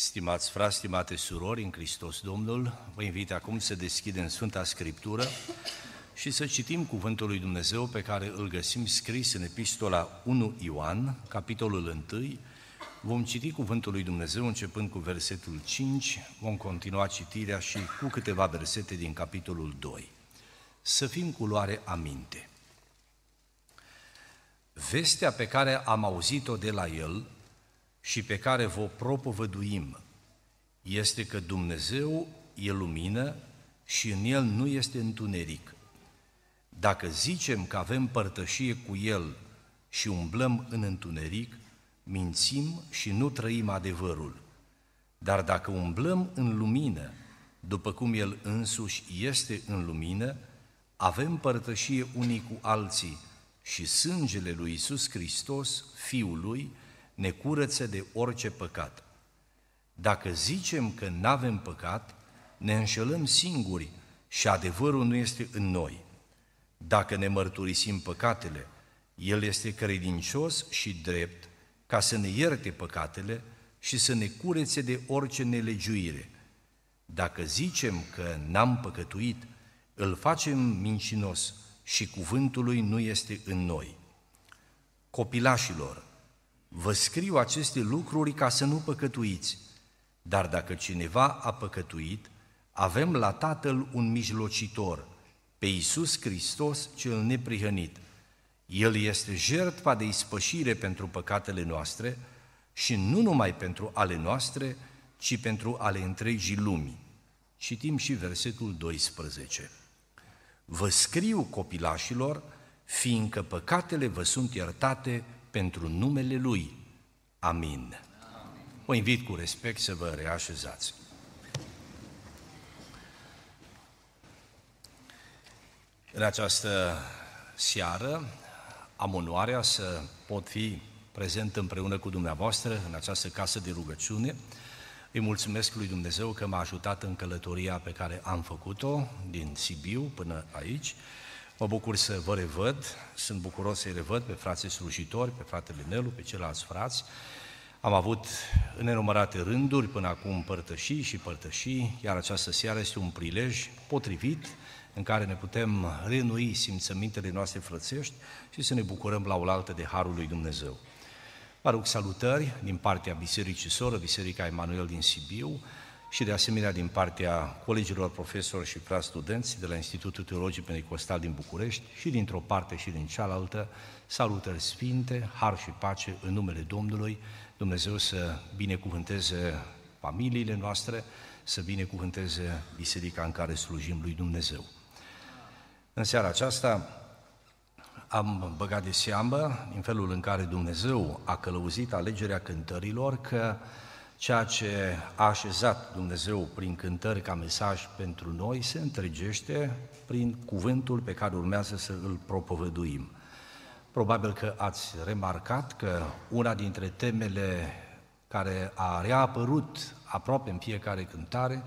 Stimați frați, stimate surori în Hristos Domnul, vă invit acum să deschidem Sfânta Scriptură și să citim Cuvântul lui Dumnezeu pe care îl găsim scris în Epistola 1 Ioan, capitolul 1. Vom citi Cuvântul lui Dumnezeu începând cu versetul 5, vom continua citirea și cu câteva versete din capitolul 2. Să fim cu luare aminte. Vestea pe care am auzit-o de la El și pe care vă propovăduim este că Dumnezeu e lumină și în El nu este întuneric. Dacă zicem că avem părtășie cu El și umblăm în întuneric, mințim și nu trăim adevărul. Dar dacă umblăm în lumină, după cum El însuși este în lumină, avem părtășie unii cu alții și sângele lui Isus Hristos, Fiul lui, ne curăță de orice păcat. Dacă zicem că nu avem păcat, ne înșelăm singuri și adevărul nu este în noi. Dacă ne mărturisim păcatele, El este credincios și drept ca să ne ierte păcatele și să ne curețe de orice nelegiuire. Dacă zicem că n-am păcătuit, îl facem mincinos și cuvântul lui nu este în noi. Copilașilor, Vă scriu aceste lucruri ca să nu păcătuiți, dar dacă cineva a păcătuit, avem la Tatăl un mijlocitor, pe Iisus Hristos cel neprihănit. El este jertfa de ispășire pentru păcatele noastre și nu numai pentru ale noastre, ci pentru ale întregii lumii. Citim și versetul 12. Vă scriu, copilașilor, fiindcă păcatele vă sunt iertate pentru numele Lui. Amin. Vă invit cu respect să vă reașezați. În această seară am onoarea să pot fi prezent împreună cu dumneavoastră în această casă de rugăciune. Îi mulțumesc lui Dumnezeu că m-a ajutat în călătoria pe care am făcut-o din Sibiu până aici Mă bucur să vă revăd, sunt bucuros să-i revăd pe frații slujitori, pe fratele Nelu, pe ceilalți frați. Am avut în nenumărate rânduri până acum părtășii și părtășii, iar această seară este un prilej potrivit în care ne putem renui simțămintele noastre frățești și să ne bucurăm la oaltă de Harul lui Dumnezeu. Vă aduc salutări din partea Bisericii Soră, Biserica Emanuel din Sibiu, și de asemenea din partea colegilor profesori și frați studenți de la Institutul Teologic Pentecostal din București și dintr-o parte și din cealaltă, salutări sfinte, har și pace în numele Domnului, Dumnezeu să binecuvânteze familiile noastre, să binecuvânteze biserica în care slujim lui Dumnezeu. În seara aceasta am băgat de seamă, în felul în care Dumnezeu a călăuzit alegerea cântărilor, că ceea ce a așezat Dumnezeu prin cântări ca mesaj pentru noi se întregește prin cuvântul pe care urmează să îl propovăduim. Probabil că ați remarcat că una dintre temele care a reapărut aproape în fiecare cântare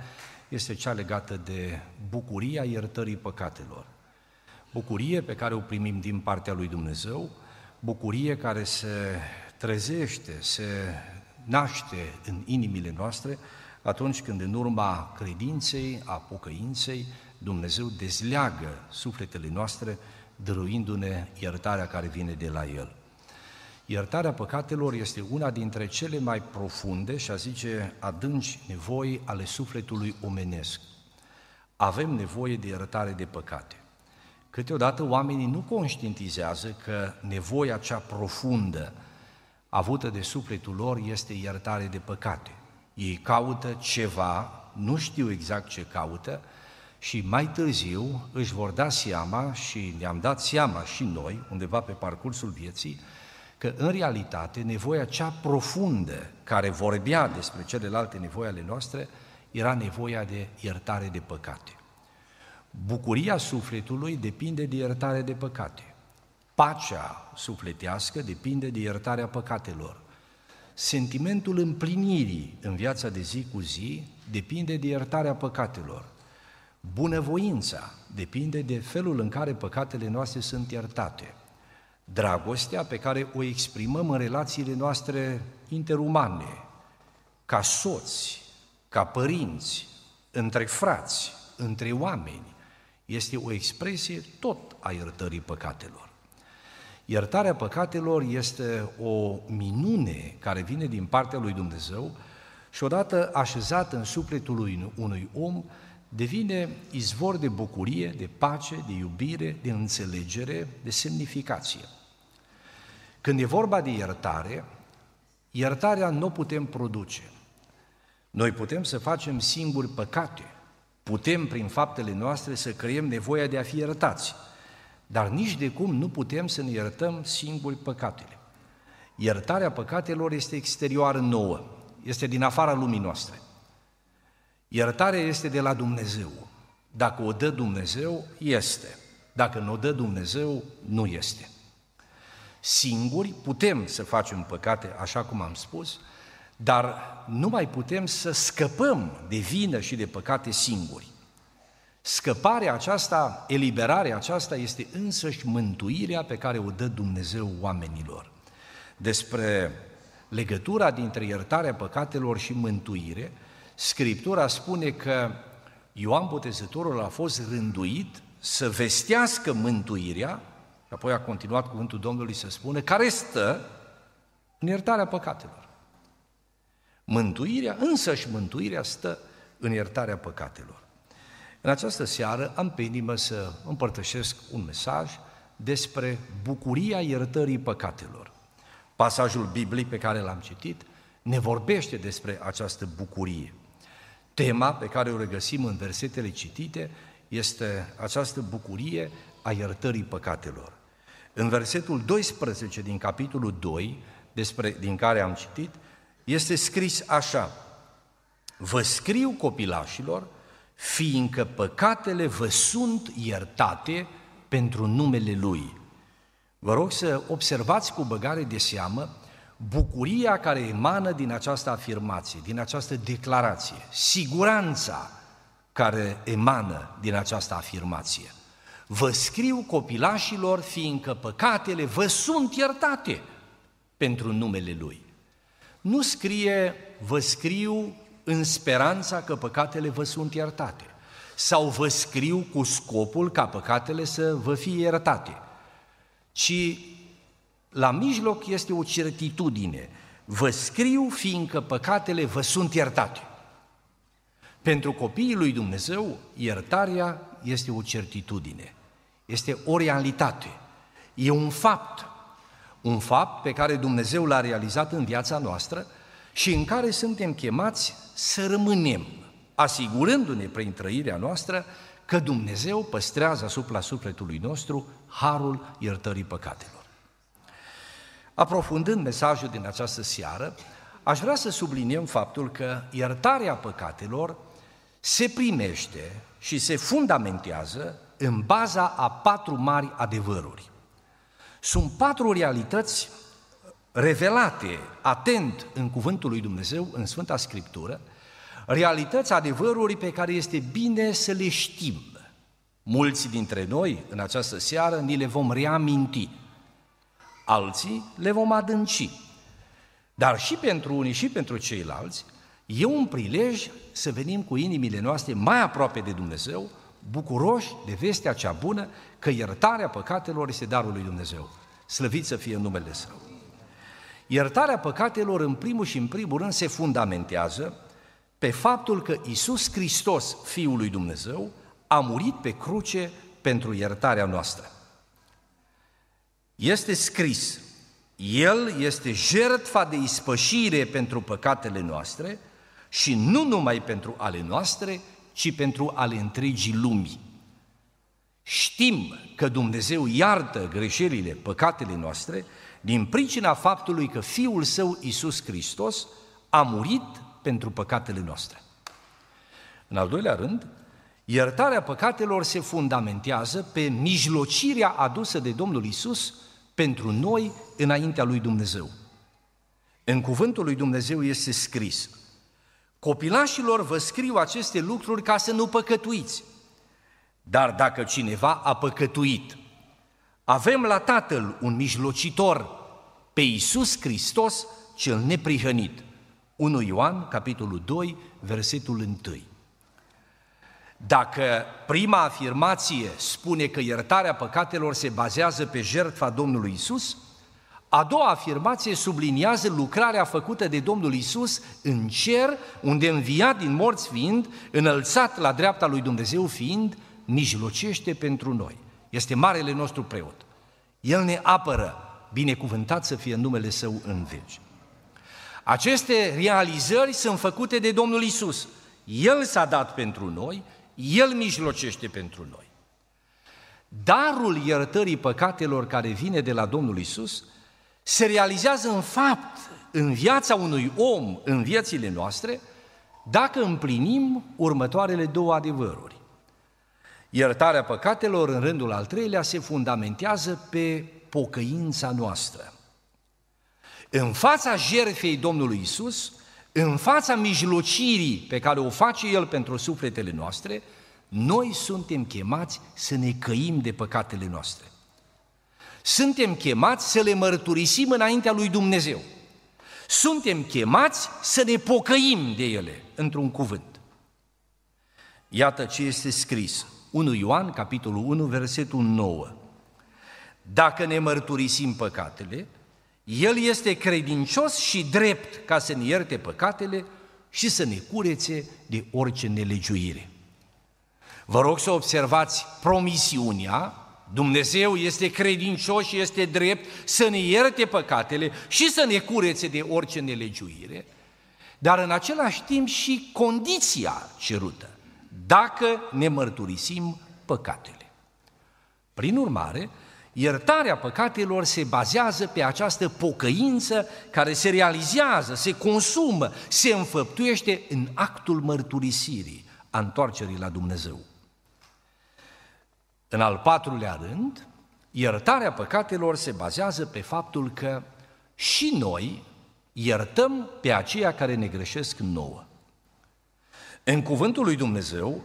este cea legată de bucuria iertării păcatelor. Bucurie pe care o primim din partea lui Dumnezeu, bucurie care se trezește, se naște în inimile noastre atunci când în urma credinței, a pocăinței, Dumnezeu dezleagă sufletele noastre, dăruindu-ne iertarea care vine de la El. Iertarea păcatelor este una dintre cele mai profunde și a zice adânci nevoi ale sufletului omenesc. Avem nevoie de iertare de păcate. Câteodată oamenii nu conștientizează că nevoia cea profundă avută de sufletul lor este iertare de păcate. Ei caută ceva, nu știu exact ce caută, și mai târziu își vor da seama și ne-am dat seama și noi, undeva pe parcursul vieții, că în realitate nevoia cea profundă care vorbea despre celelalte nevoi ale noastre era nevoia de iertare de păcate. Bucuria sufletului depinde de iertare de păcate. Pacea sufletească depinde de iertarea păcatelor. Sentimentul împlinirii în viața de zi cu zi depinde de iertarea păcatelor. Bunăvoința depinde de felul în care păcatele noastre sunt iertate. Dragostea pe care o exprimăm în relațiile noastre interumane, ca soți, ca părinți, între frați, între oameni, este o expresie tot a iertării păcatelor. Iertarea păcatelor este o minune care vine din partea lui Dumnezeu și odată așezată în sufletul unui om, devine izvor de bucurie, de pace, de iubire, de înțelegere, de semnificație. Când e vorba de iertare, iertarea nu putem produce. Noi putem să facem singuri păcate, putem prin faptele noastre să creăm nevoia de a fi iertați, dar nici de cum nu putem să ne iertăm singuri păcatele. Iertarea păcatelor este exterioară nouă, este din afara lumii noastre. Iertarea este de la Dumnezeu. Dacă o dă Dumnezeu, este. Dacă nu o dă Dumnezeu, nu este. Singuri putem să facem păcate, așa cum am spus, dar nu mai putem să scăpăm de vină și de păcate singuri. Scăparea aceasta, eliberarea aceasta este însăși mântuirea pe care o dă Dumnezeu oamenilor. Despre legătura dintre iertarea păcatelor și mântuire, Scriptura spune că Ioan Botezătorul a fost rânduit să vestească mântuirea, și apoi a continuat cuvântul Domnului să spună, care stă în iertarea păcatelor. Mântuirea, însăși mântuirea stă în iertarea păcatelor. În această seară am pe inimă să împărtășesc un mesaj despre bucuria iertării păcatelor. Pasajul Bibliei pe care l-am citit ne vorbește despre această bucurie. Tema pe care o regăsim în versetele citite este această bucurie a iertării păcatelor. În versetul 12 din capitolul 2, despre, din care am citit, este scris așa, Vă scriu copilașilor, fiindcă păcatele vă sunt iertate pentru numele Lui. Vă rog să observați cu băgare de seamă bucuria care emană din această afirmație, din această declarație, siguranța care emană din această afirmație. Vă scriu copilașilor, fiindcă păcatele vă sunt iertate pentru numele Lui. Nu scrie, vă scriu în speranța că păcatele vă sunt iertate, sau vă scriu cu scopul ca păcatele să vă fie iertate, ci la mijloc este o certitudine. Vă scriu fiindcă păcatele vă sunt iertate. Pentru copiii lui Dumnezeu, iertarea este o certitudine, este o realitate, e un fapt, un fapt pe care Dumnezeu l-a realizat în viața noastră și în care suntem chemați să rămânem, asigurându-ne prin trăirea noastră că Dumnezeu păstrează asupra sufletului nostru harul iertării păcatelor. Aprofundând mesajul din această seară, aș vrea să subliniem faptul că iertarea păcatelor se primește și se fundamentează în baza a patru mari adevăruri. Sunt patru realități revelate atent în Cuvântul lui Dumnezeu, în Sfânta Scriptură, realități, adevăruri pe care este bine să le știm. Mulți dintre noi, în această seară, ni le vom reaminti alții le vom adânci. Dar și pentru unii și pentru ceilalți, e un prilej să venim cu inimile noastre mai aproape de Dumnezeu, bucuroși de vestea cea bună că iertarea păcatelor este darul lui Dumnezeu. Slăvit să fie numele Său. Iertarea păcatelor, în primul și în primul rând, se fundamentează pe faptul că Isus Hristos, Fiul lui Dumnezeu, a murit pe cruce pentru iertarea noastră. Este scris, El este jertfa de ispășire pentru păcatele noastre și nu numai pentru ale noastre, ci pentru ale întregii lumii. Știm că Dumnezeu iartă greșelile, păcatele noastre, din pricina faptului că Fiul Său, Iisus Hristos, a murit pentru păcatele noastre. În al doilea rând, iertarea păcatelor se fundamentează pe mijlocirea adusă de Domnul Isus pentru noi înaintea lui Dumnezeu. În cuvântul lui Dumnezeu este scris, copilașilor vă scriu aceste lucruri ca să nu păcătuiți. Dar dacă cineva a păcătuit, avem la Tatăl un mijlocitor, pe Iisus Hristos cel neprihănit. 1 Ioan, capitolul 2, versetul 1. Dacă prima afirmație spune că iertarea păcatelor se bazează pe jertfa Domnului Isus, a doua afirmație subliniază lucrarea făcută de Domnul Isus în cer, unde înviat din morți fiind, înălțat la dreapta lui Dumnezeu fiind, mijlocește pentru noi. Este marele nostru preot. El ne apără, binecuvântat să fie numele Său în veci. Aceste realizări sunt făcute de Domnul Isus. El s-a dat pentru noi, El mijlocește pentru noi. Darul iertării păcatelor care vine de la Domnul Isus se realizează în fapt, în viața unui om, în viețile noastre, dacă împlinim următoarele două adevăruri. Iertarea păcatelor, în rândul al treilea, se fundamentează pe pocăința noastră. În fața jertfei Domnului Isus, în fața mijlocirii pe care o face El pentru sufletele noastre, noi suntem chemați să ne căim de păcatele noastre. Suntem chemați să le mărturisim înaintea lui Dumnezeu. Suntem chemați să ne pocăim de ele, într-un cuvânt. Iată ce este scris. 1 Ioan, capitolul 1, versetul 9. Dacă ne mărturisim păcatele, El este credincios și drept ca să ne ierte păcatele și să ne curețe de orice nelegiuire. Vă rog să observați promisiunea Dumnezeu este credincios și este drept să ne ierte păcatele și să ne curețe de orice nelegiuire, dar în același timp și condiția cerută, dacă ne mărturisim păcatele. Prin urmare, iertarea păcatelor se bazează pe această pocăință care se realizează, se consumă, se înfăptuiește în actul mărturisirii, a întoarcerii la Dumnezeu. În al patrulea rând, iertarea păcatelor se bazează pe faptul că și noi iertăm pe aceia care ne greșesc nouă. În cuvântul lui Dumnezeu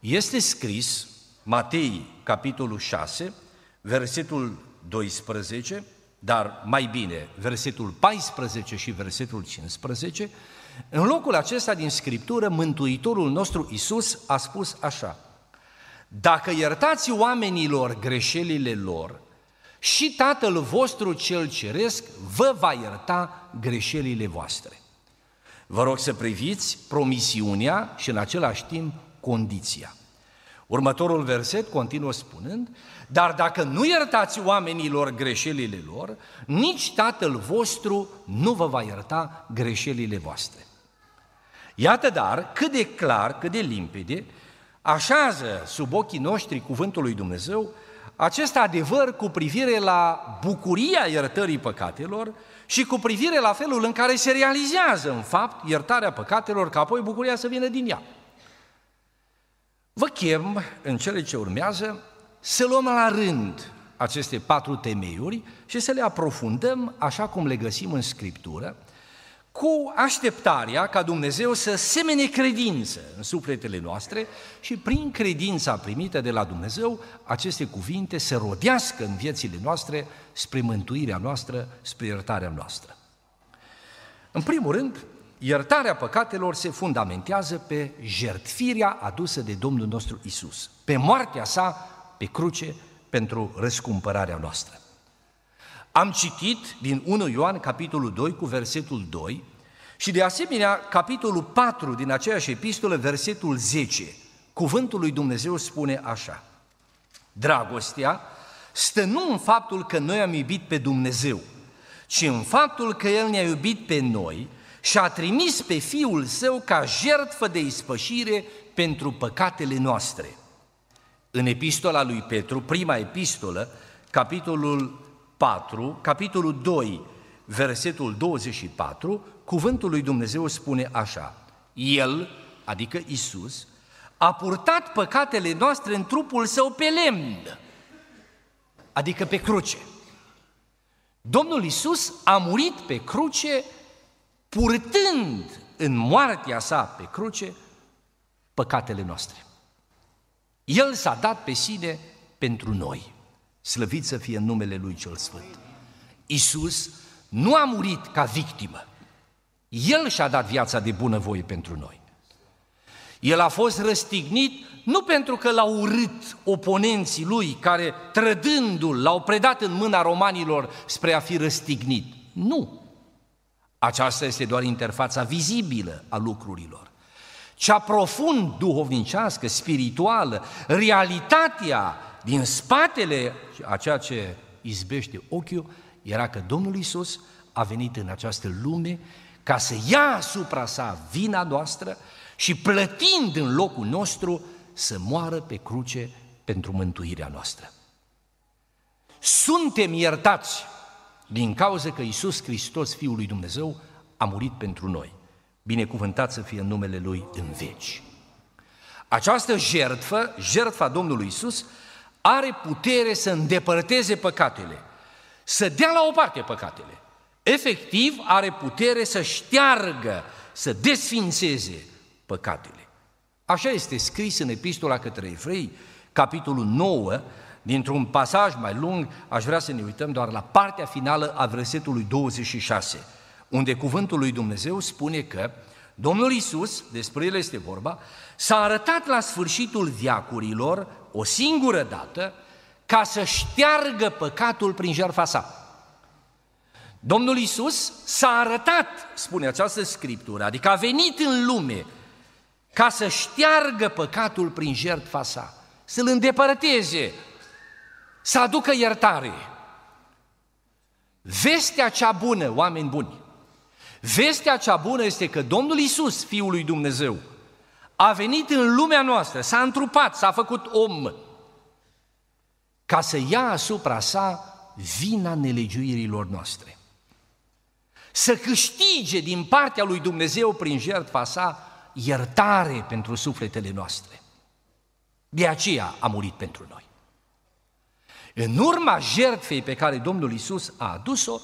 este scris, Matei, capitolul 6, versetul 12, dar mai bine, versetul 14 și versetul 15, în locul acesta din Scriptură, Mântuitorul nostru Isus a spus așa, dacă iertați oamenilor greșelile lor, și Tatăl vostru cel ceresc vă va ierta greșelile voastre. Vă rog să priviți promisiunea și în același timp condiția. Următorul verset continuă spunând, dar dacă nu iertați oamenilor greșelile lor, nici Tatăl vostru nu vă va ierta greșelile voastre. Iată dar cât de clar, cât de limpede așează sub ochii noștri cuvântul lui Dumnezeu acest adevăr cu privire la bucuria iertării păcatelor și cu privire la felul în care se realizează, în fapt, iertarea păcatelor, ca apoi bucuria să vină din ea. Vă chem, în cele ce urmează, să luăm la rând aceste patru temeiuri și să le aprofundăm așa cum le găsim în Scriptură, cu așteptarea ca Dumnezeu să semene credință în sufletele noastre și prin credința primită de la Dumnezeu, aceste cuvinte să rodească în viețile noastre spre mântuirea noastră, spre iertarea noastră. În primul rând, iertarea păcatelor se fundamentează pe jertfirea adusă de Domnul nostru Isus, pe moartea sa pe cruce pentru răscumpărarea noastră. Am citit din 1 Ioan, capitolul 2, cu versetul 2, și de asemenea, capitolul 4 din aceeași epistolă, versetul 10, cuvântul lui Dumnezeu spune așa, Dragostea stă nu în faptul că noi am iubit pe Dumnezeu, ci în faptul că El ne-a iubit pe noi și a trimis pe Fiul Său ca jertfă de ispășire pentru păcatele noastre. În epistola lui Petru, prima epistolă, capitolul 4, capitolul 2, versetul 24, cuvântul lui Dumnezeu spune așa, El, adică Isus, a purtat păcatele noastre în trupul său pe lemn, adică pe cruce. Domnul Isus a murit pe cruce purtând în moartea sa pe cruce păcatele noastre. El s-a dat pe sine pentru noi. Slăvit să fie numele Lui cel Sfânt. Isus nu a murit ca victimă. El și-a dat viața de bunăvoie pentru noi. El a fost răstignit nu pentru că l-au urât oponenții lui, care trădându-l l-au predat în mâna romanilor spre a fi răstignit. Nu. Aceasta este doar interfața vizibilă a lucrurilor. Cea profund duhovnicească, spirituală, realitatea din spatele a ceea ce izbește ochiul, era că Domnul Isus a venit în această lume ca să ia asupra sa vina noastră și plătind în locul nostru să moară pe cruce pentru mântuirea noastră. Suntem iertați din cauza că Isus Hristos, Fiul lui Dumnezeu, a murit pentru noi. Binecuvântat să fie numele Lui în veci. Această jertfă, jertfa Domnului Isus, are putere să îndepărteze păcatele, să dea la o parte păcatele. Efectiv, are putere să șteargă, să desfințeze păcatele. Așa este scris în Epistola către Evrei, capitolul 9, dintr-un pasaj mai lung, aș vrea să ne uităm doar la partea finală a versetului 26, unde cuvântul lui Dumnezeu spune că Domnul Isus, despre el este vorba, s-a arătat la sfârșitul viacurilor o singură dată ca să șteargă păcatul prin jertfa sa. Domnul Isus s-a arătat, spune această scriptură, adică a venit în lume ca să șteargă păcatul prin jertfa sa, să-l îndepărteze, să aducă iertare. Vestea cea bună, oameni buni, vestea cea bună este că Domnul Isus, Fiul lui Dumnezeu, a venit în lumea noastră, s-a întrupat, s-a făcut om, ca să ia asupra sa vina nelegiuirilor noastre. Să câștige din partea lui Dumnezeu prin jertfa sa iertare pentru sufletele noastre. De aceea a murit pentru noi. În urma jertfei pe care Domnul Isus a adus-o,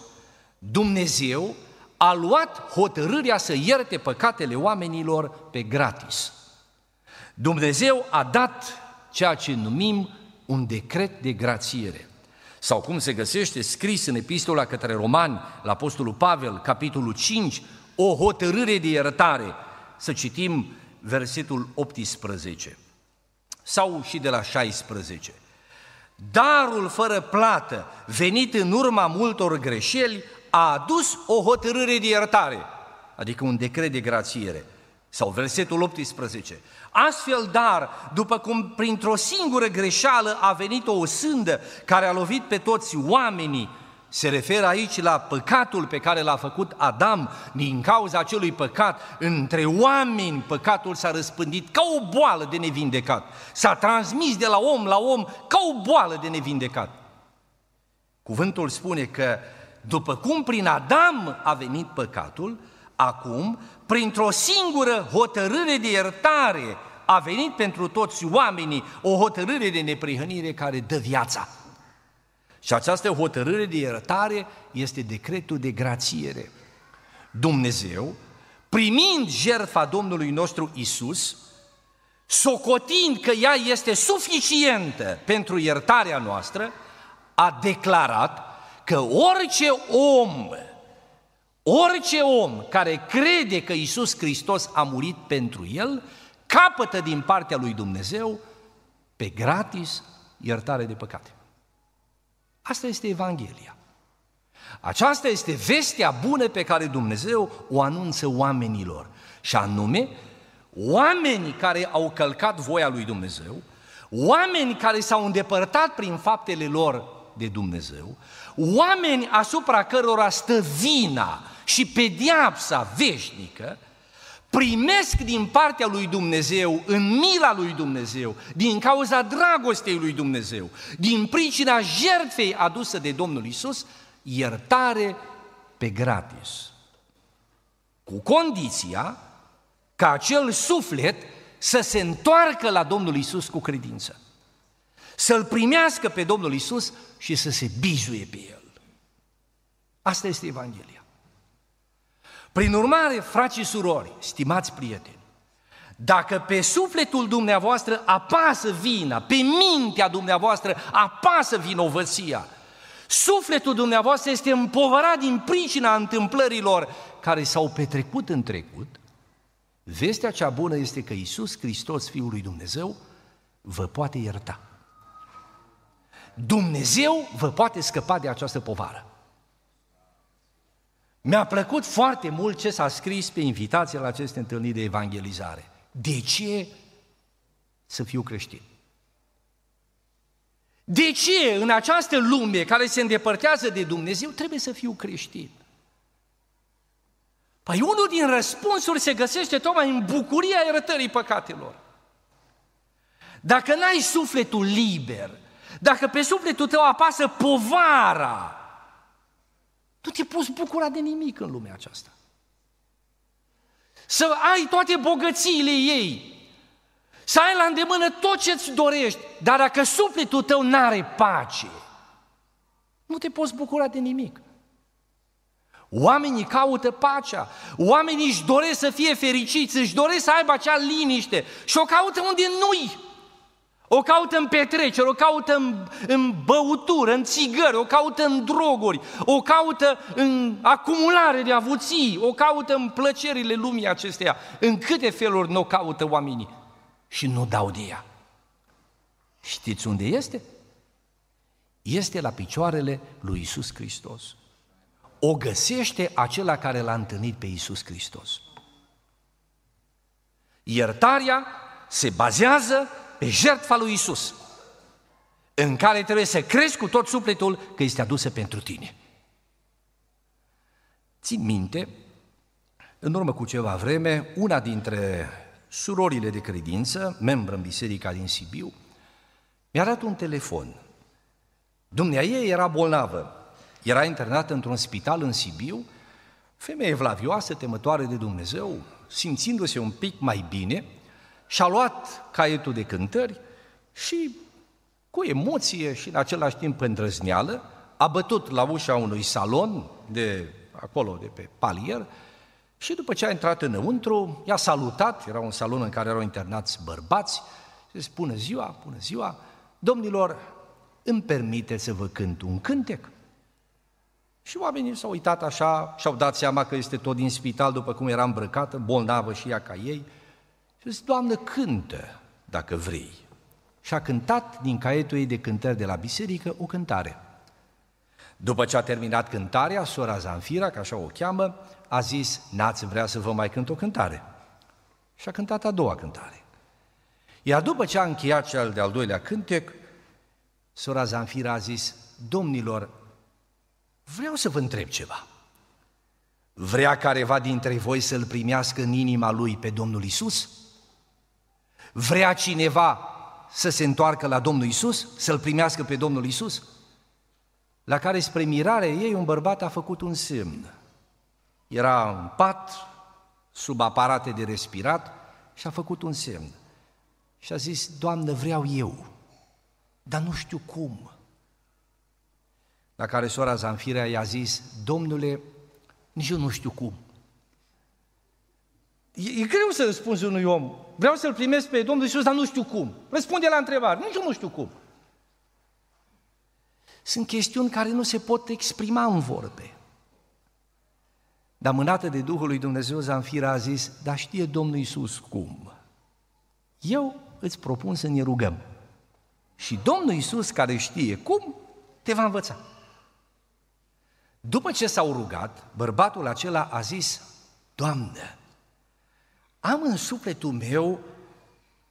Dumnezeu a luat hotărârea să ierte păcatele oamenilor pe gratis. Dumnezeu a dat ceea ce numim un decret de grațiere. Sau cum se găsește scris în epistola către romani, la Apostolul Pavel, capitolul 5, o hotărâre de iertare. Să citim versetul 18 sau și de la 16. Darul fără plată, venit în urma multor greșeli, a adus o hotărâre de iertare, adică un decret de grațiere. Sau versetul 18. Astfel, dar, după cum printr-o singură greșeală a venit o sândă care a lovit pe toți oamenii, se referă aici la păcatul pe care l-a făcut Adam din cauza acelui păcat. Între oameni păcatul s-a răspândit ca o boală de nevindecat. S-a transmis de la om la om ca o boală de nevindecat. Cuvântul spune că după cum prin Adam a venit păcatul, acum, printr-o singură hotărâre de iertare, a venit pentru toți oamenii o hotărâre de neprihănire care dă viața. Și această hotărâre de iertare este decretul de grațiere. Dumnezeu, primind jertfa Domnului nostru Isus, socotind că ea este suficientă pentru iertarea noastră, a declarat că orice om, orice om care crede că Isus Hristos a murit pentru el, capătă din partea lui Dumnezeu pe gratis iertare de păcate. Asta este Evanghelia. Aceasta este vestea bună pe care Dumnezeu o anunță oamenilor. Și anume, oamenii care au călcat voia lui Dumnezeu, oameni care s-au îndepărtat prin faptele lor de Dumnezeu, oameni asupra cărora stă vina și pediapsa veșnică, primesc din partea lui Dumnezeu, în mila lui Dumnezeu, din cauza dragostei lui Dumnezeu, din pricina jertfei adusă de Domnul Isus, iertare pe gratis. Cu condiția ca acel suflet să se întoarcă la Domnul Isus cu credință. Să-L primească pe Domnul Isus și să se bizuie pe El. Asta este Evanghelia. Prin urmare, frați și surori, stimați prieteni, dacă pe sufletul dumneavoastră apasă vina, pe mintea dumneavoastră apasă vinovăția, sufletul dumneavoastră este împovărat din pricina întâmplărilor care s-au petrecut în trecut, vestea cea bună este că Isus Hristos, Fiul lui Dumnezeu, vă poate ierta. Dumnezeu vă poate scăpa de această povară. Mi-a plăcut foarte mult ce s-a scris pe invitație la aceste întâlniri de evangelizare. De ce să fiu creștin? De ce în această lume care se îndepărtează de Dumnezeu trebuie să fiu creștin? Păi unul din răspunsuri se găsește tocmai în bucuria iertării păcatelor. Dacă n-ai sufletul liber, dacă pe sufletul tău apasă povara, tu te poți bucura de nimic în lumea aceasta. Să ai toate bogățiile ei, să ai la îndemână tot ce îți dorești, dar dacă sufletul tău n-are pace, nu te poți bucura de nimic. Oamenii caută pacea, oamenii își doresc să fie fericiți, își doresc să aibă acea liniște și o caută unde nu-i. O caută în petreceri, o caută în, în băutură, în țigări, o caută în droguri, o caută în acumulare de avuții, o caută în plăcerile lumii acesteia. În câte feluri nu o caută oamenii și nu dau de ea. Știți unde este? Este la picioarele lui Isus Hristos. O găsește acela care l-a întâlnit pe Isus Hristos. Iertarea se bazează pe jertfa lui Isus, în care trebuie să crezi cu tot sufletul că este adusă pentru tine. Țin minte, în urmă cu ceva vreme, una dintre surorile de credință, membră în biserica din Sibiu, mi-a dat un telefon. Dumnea ei era bolnavă, era internată într-un spital în Sibiu, femeie vlavioasă, temătoare de Dumnezeu, simțindu-se un pic mai bine, și-a luat caietul de cântări și cu emoție și în același timp îndrăzneală, a bătut la ușa unui salon de acolo, de pe palier, și după ce a intrat înăuntru, i-a salutat, era un salon în care erau internați bărbați, și zis, bună ziua, bună ziua, domnilor, îmi permite să vă cânt un cântec? Și oamenii s-au uitat așa și-au dat seama că este tot din spital după cum era îmbrăcată, bolnavă și ea ca ei, și zis, Doamnă, cântă, dacă vrei. Și a cântat din caietul ei de cântări de la biserică o cântare. După ce a terminat cântarea, sora Zanfira, ca așa o cheamă, a zis, n-ați vrea să vă mai cânt o cântare? Și a cântat a doua cântare. Iar după ce a încheiat cel de-al doilea cântec, sora Zanfira a zis, domnilor, vreau să vă întreb ceva. Vrea careva dintre voi să-L primească în inima Lui pe Domnul Isus? Vrea cineva să se întoarcă la Domnul Isus, să-L primească pe Domnul Isus? La care, spre mirare ei, un bărbat a făcut un semn. Era în pat, sub aparate de respirat și a făcut un semn. Și a zis, Doamnă, vreau eu, dar nu știu cum. La care sora Zanfirea i-a zis, Domnule, nici eu nu știu cum. E, e greu să răspunzi unui om, vreau să-L primesc pe Domnul Iisus, dar nu știu cum. Răspunde la întrebare, nici eu nu știu cum. Sunt chestiuni care nu se pot exprima în vorbe. Dar mânată de Duhul lui Dumnezeu, Zanfira a zis, dar știe Domnul Iisus cum. Eu îți propun să ne rugăm. Și Domnul Iisus, care știe cum, te va învăța. După ce s-au rugat, bărbatul acela a zis, Doamnă, am în sufletul meu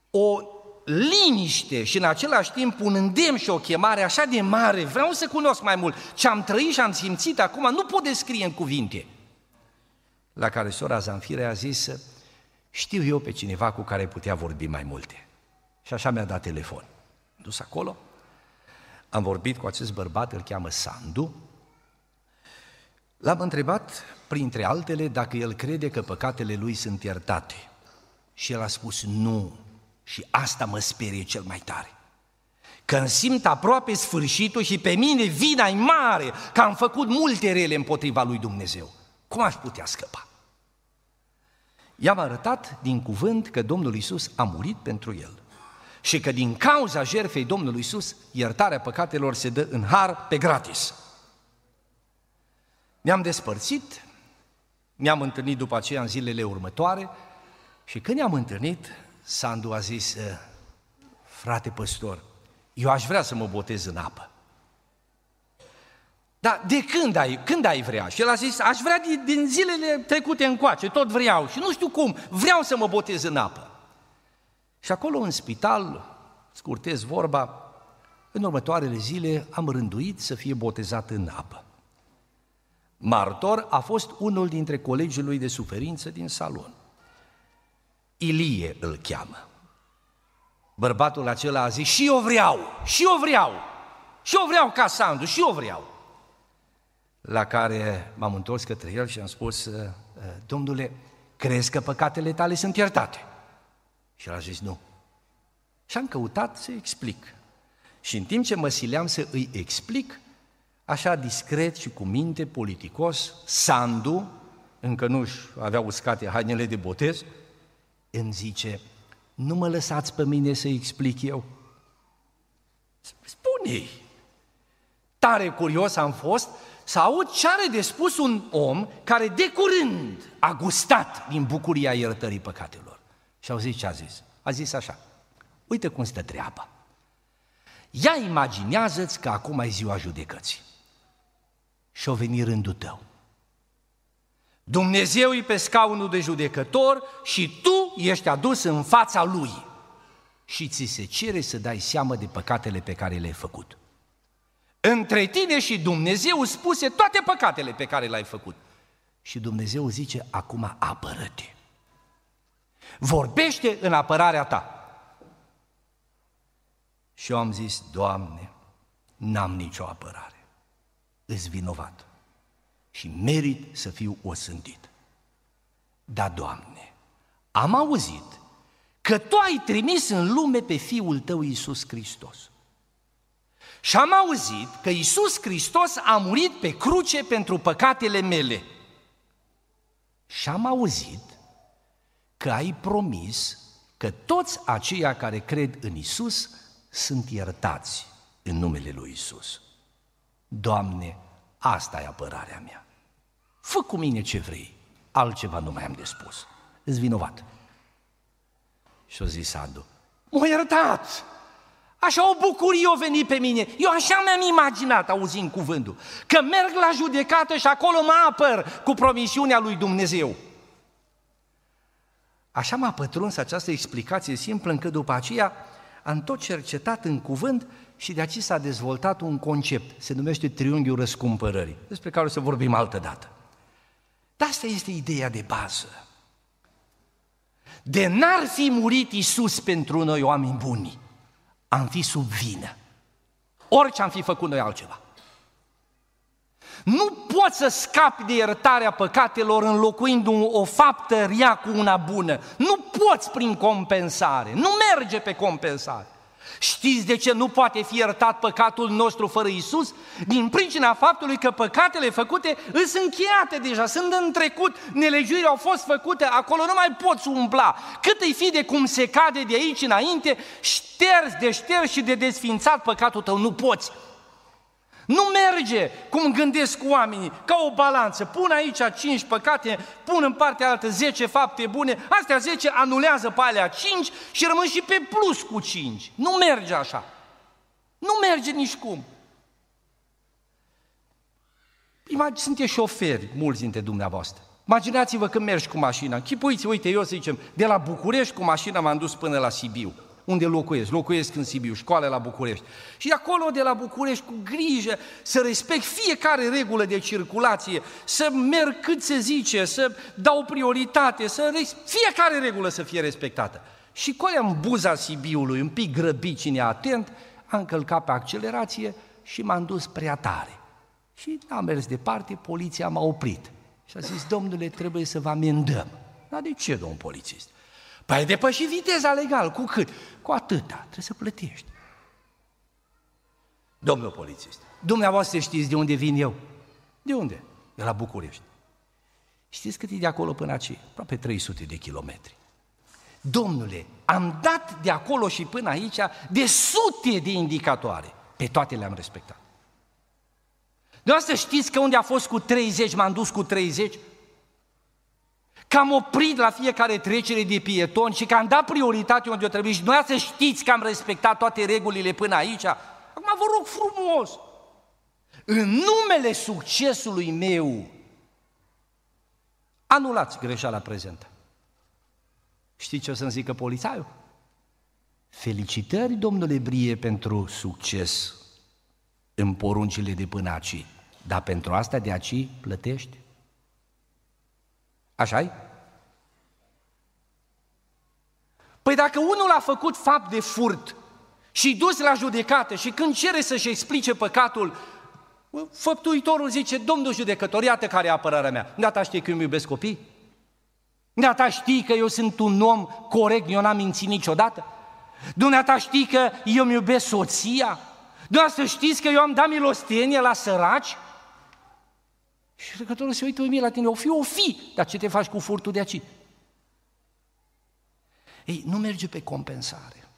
o liniște și în același timp un îndemn și o chemare așa de mare, vreau să cunosc mai mult ce am trăit și am simțit acum, nu pot descrie în cuvinte. La care sora Zanfire a zis, știu eu pe cineva cu care putea vorbi mai multe. Și așa mi-a dat telefon. Dus acolo, am vorbit cu acest bărbat, îl cheamă Sandu, L-am întrebat, printre altele, dacă el crede că păcatele lui sunt iertate. Și el a spus nu. Și asta mă sperie cel mai tare. Când simt aproape sfârșitul și pe mine vina e mare, că am făcut multe rele împotriva lui Dumnezeu. Cum aș putea scăpa? I-am arătat din cuvânt că Domnul Isus a murit pentru el și că din cauza jertfei Domnului Isus, iertarea păcatelor se dă în har pe gratis. Ne-am despărțit, Ne-am întâlnit după aceea în zilele următoare și când ne-am întâlnit, Sandu a zis, frate păstor, eu aș vrea să mă botez în apă. Dar de când ai, când ai vrea? Și el a zis, aș vrea din, din zilele trecute încoace, tot vreau și nu știu cum, vreau să mă botez în apă. Și acolo în spital, scurtez vorba, în următoarele zile am rânduit să fie botezat în apă. Martor a fost unul dintre colegii lui de suferință din salon. Ilie îl cheamă. Bărbatul acela a zis, și eu vreau, și eu vreau, și eu vreau ca Sandu, și eu vreau. La care m-am întors către el și am spus, ă, ă, domnule, crezi că păcatele tale sunt iertate? Și el a zis, nu. Și am căutat să explic. Și în timp ce mă sileam să îi explic, așa discret și cu minte, politicos, Sandu, încă nu-și avea uscate hainele de botez, îmi zice, nu mă lăsați pe mine să explic eu. spune Tare curios am fost să aud ce are de spus un om care de curând a gustat din bucuria iertării păcatelor. Și au zis ce a zis? A zis așa, uite cum stă treaba. Ia imaginează-ți că acum ai ziua judecății și o veni rândul tău. Dumnezeu e pe scaunul de judecător și tu ești adus în fața Lui și ți se cere să dai seamă de păcatele pe care le-ai făcut. Între tine și Dumnezeu spuse toate păcatele pe care le-ai făcut. Și Dumnezeu zice, acum apără-te. Vorbește în apărarea ta. Și eu am zis, Doamne, n-am nicio apărare. Îți vinovat și merit să fiu osândit. Da, Doamne, am auzit că Tu ai trimis în lume pe Fiul Tău Iisus Hristos. Și am auzit că Iisus Hristos a murit pe cruce pentru păcatele mele. Și am auzit că ai promis că toți aceia care cred în Isus sunt iertați în numele lui Isus. Doamne, asta e apărarea mea. Fă cu mine ce vrei, altceva nu mai am de spus. Îți vinovat. Și-o zis Adu, m-a iertat! Așa o bucurie o venit pe mine. Eu așa mi-am imaginat auzind cuvântul. Că merg la judecată și acolo mă apăr cu promisiunea lui Dumnezeu. Așa m-a pătruns această explicație simplă încât după aceea am tot cercetat în cuvânt și de aici s-a dezvoltat un concept, se numește triunghiul răscumpărării, despre care o să vorbim altă dată. Dar asta este ideea de bază. De n-ar fi murit Isus pentru noi oameni buni, am fi sub vină. Orice am fi făcut noi altceva. Nu poți să scapi de iertarea păcatelor înlocuind o faptă rea cu una bună. Nu poți prin compensare. Nu merge pe compensare. Știți de ce nu poate fi iertat păcatul nostru fără Isus? Din pricina faptului că păcatele făcute sunt încheiate deja, sunt în trecut, nelegiurile au fost făcute, acolo nu mai poți umbla. Cât îi fi de cum se cade de aici înainte, șterzi de șterzi și de desfințat păcatul tău, nu poți. Nu merge cum gândesc oamenii, ca o balanță. Pun aici 5 păcate, pun în partea altă 10 fapte bune, astea 10 anulează pe alea 5 și rămân și pe plus cu 5. Nu merge așa. Nu merge nici cum. Sunteți șoferi, mulți dintre dumneavoastră. Imaginați-vă când mergi cu mașina. Chipuiți, uite, eu să zicem, de la București cu mașina m-am dus până la Sibiu unde locuiesc. Locuiesc în Sibiu, școală la București. Și acolo de la București cu grijă să respect fiecare regulă de circulație, să merg cât se zice, să dau prioritate, să fiecare regulă să fie respectată. Și coi în buza Sibiului, un pic grăbit cine atent, am călcat pe accelerație și m-am dus prea tare. Și am mers departe, poliția m-a oprit. Și a zis, domnule, trebuie să vă amendăm. Dar de ce, domn polițist? Păi ai depășit viteza legal, cu cât? Cu atâta, trebuie să plătești. Domnul polițist, dumneavoastră știți de unde vin eu? De unde? De la București. Știți cât e de acolo până aici? Aproape 300 de kilometri. Domnule, am dat de acolo și până aici de sute de indicatoare. Pe toate le-am respectat. Dumneavoastră știți că unde a fost cu 30, m-am dus cu 30? Că am oprit la fiecare trecere de pieton și că am dat prioritate unde o trebuie și noi să știți că am respectat toate regulile până aici. Acum vă rog frumos, în numele succesului meu, anulați greșeala prezentă. Știți ce o să-mi zică polițaiul? Felicitări, domnule Brie, pentru succes în poruncile de până aici. Dar pentru asta de aici plătești? Așa -i? Păi dacă unul a făcut fapt de furt și dus la judecată și când cere să-și explice păcatul, făptuitorul zice, domnul judecător, iată care e apărarea mea. Gata știi că eu îmi iubesc copii? Dumneata știi că eu sunt un om corect, eu n-am mințit niciodată? Dumneata știi că eu îmi iubesc soția? Dumneata știți că eu am dat milostenie la săraci? Și judecătorul se uită uimit la tine, o fi, o fi, dar ce te faci cu furtul de aici? Ei, nu merge pe compensare.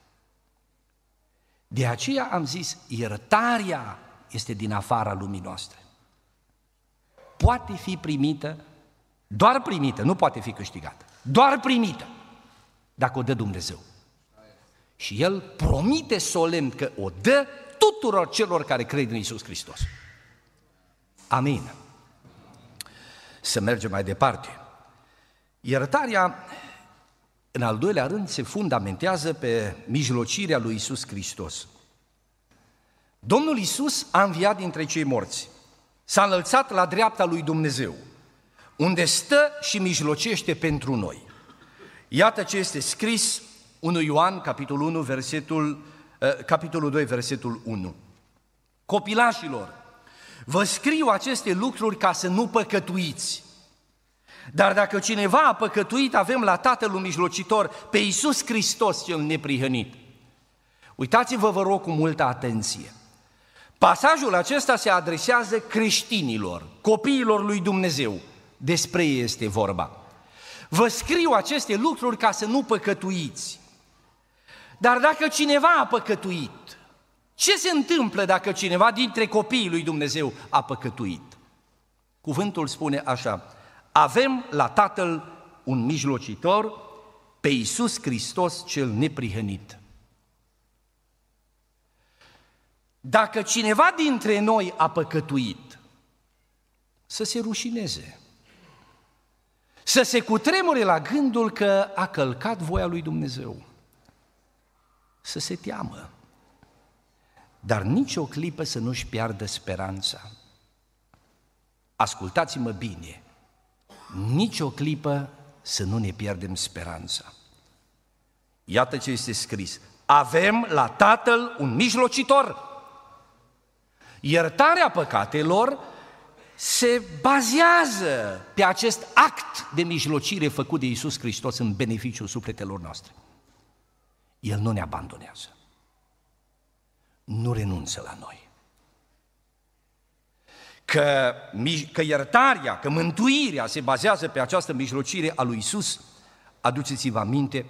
De aceea am zis, iertarea este din afara lumii noastre. Poate fi primită, doar primită, nu poate fi câștigată, doar primită, dacă o dă Dumnezeu. Și El promite solemn că o dă tuturor celor care cred în Isus Hristos. Amin să mergem mai departe. Iertarea, în al doilea rând, se fundamentează pe mijlocirea lui Isus Hristos. Domnul Isus a înviat dintre cei morți, s-a înălțat la dreapta lui Dumnezeu, unde stă și mijlocește pentru noi. Iată ce este scris 1 Ioan, capitolul 1, versetul, eh, capitolul 2, versetul 1. Copilașilor, Vă scriu aceste lucruri ca să nu păcătuiți. Dar dacă cineva a păcătuit, avem la Tatăl mijlocitor, pe Iisus Hristos cel neprihănit. Uitați-vă, vă rog, cu multă atenție. Pasajul acesta se adresează creștinilor, copiilor lui Dumnezeu. Despre ei este vorba. Vă scriu aceste lucruri ca să nu păcătuiți. Dar dacă cineva a păcătuit, ce se întâmplă dacă cineva dintre copiii lui Dumnezeu a păcătuit? Cuvântul spune așa, avem la Tatăl un mijlocitor, pe Iisus Hristos cel neprihănit. Dacă cineva dintre noi a păcătuit, să se rușineze, să se cutremure la gândul că a călcat voia lui Dumnezeu, să se teamă dar nici o clipă să nu-și piardă speranța. Ascultați-mă bine, nici o clipă să nu ne pierdem speranța. Iată ce este scris. Avem la Tatăl un mijlocitor. Iertarea păcatelor se bazează pe acest act de mijlocire făcut de Iisus Hristos în beneficiul sufletelor noastre. El nu ne abandonează nu renunță la noi. Că, că iertarea, că mântuirea se bazează pe această mijlocire a lui Isus, aduceți-vă aminte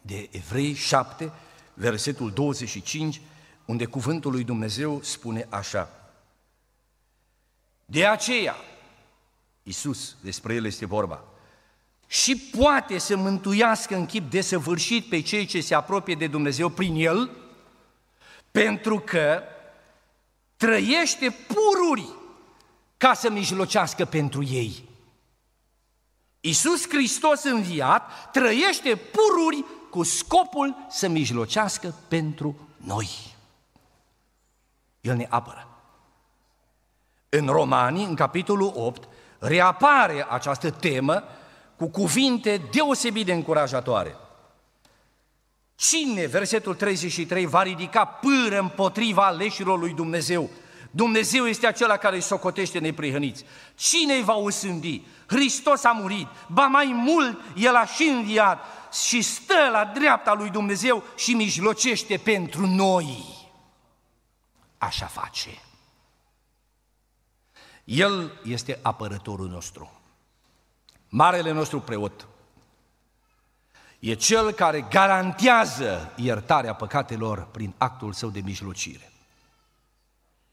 de Evrei 7, versetul 25, unde cuvântul lui Dumnezeu spune așa. De aceea, Isus, despre el este vorba, și poate să mântuiască în chip desăvârșit pe cei ce se apropie de Dumnezeu prin el, pentru că trăiește pururi ca să mijlocească pentru ei. Iisus Hristos înviat trăiește pururi cu scopul să mijlocească pentru noi. El ne apără. În Romani, în capitolul 8, reapare această temă cu cuvinte deosebit de încurajatoare. Cine, versetul 33, va ridica pâră împotriva aleșilor lui Dumnezeu? Dumnezeu este acela care îi socotește neprihăniți. Cine îi va usândi? Hristos a murit, ba mai mult, El a și înviat și stă la dreapta lui Dumnezeu și mijlocește pentru noi. Așa face. El este apărătorul nostru, marele nostru preot, e cel care garantează iertarea păcatelor prin actul său de mijlocire.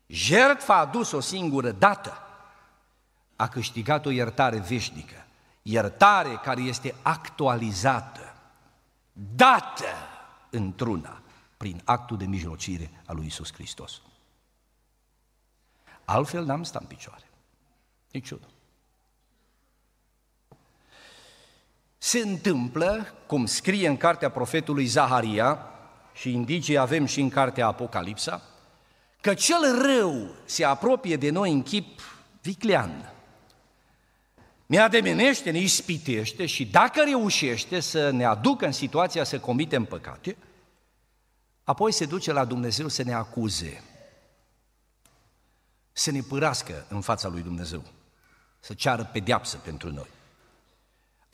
Jertfa a dus o singură dată, a câștigat o iertare veșnică. iertare care este actualizată, dată într-una prin actul de mijlocire a lui Isus Hristos. Altfel n-am stat în picioare. Niciunul. Se întâmplă, cum scrie în cartea profetului Zaharia, și indicii avem și în cartea Apocalipsa, că cel rău se apropie de noi în chip viclean. Ne ademenește, ne ispitește și dacă reușește să ne aducă în situația să comitem păcate, apoi se duce la Dumnezeu să ne acuze, să ne părască în fața lui Dumnezeu, să ceară pedeapsă pentru noi.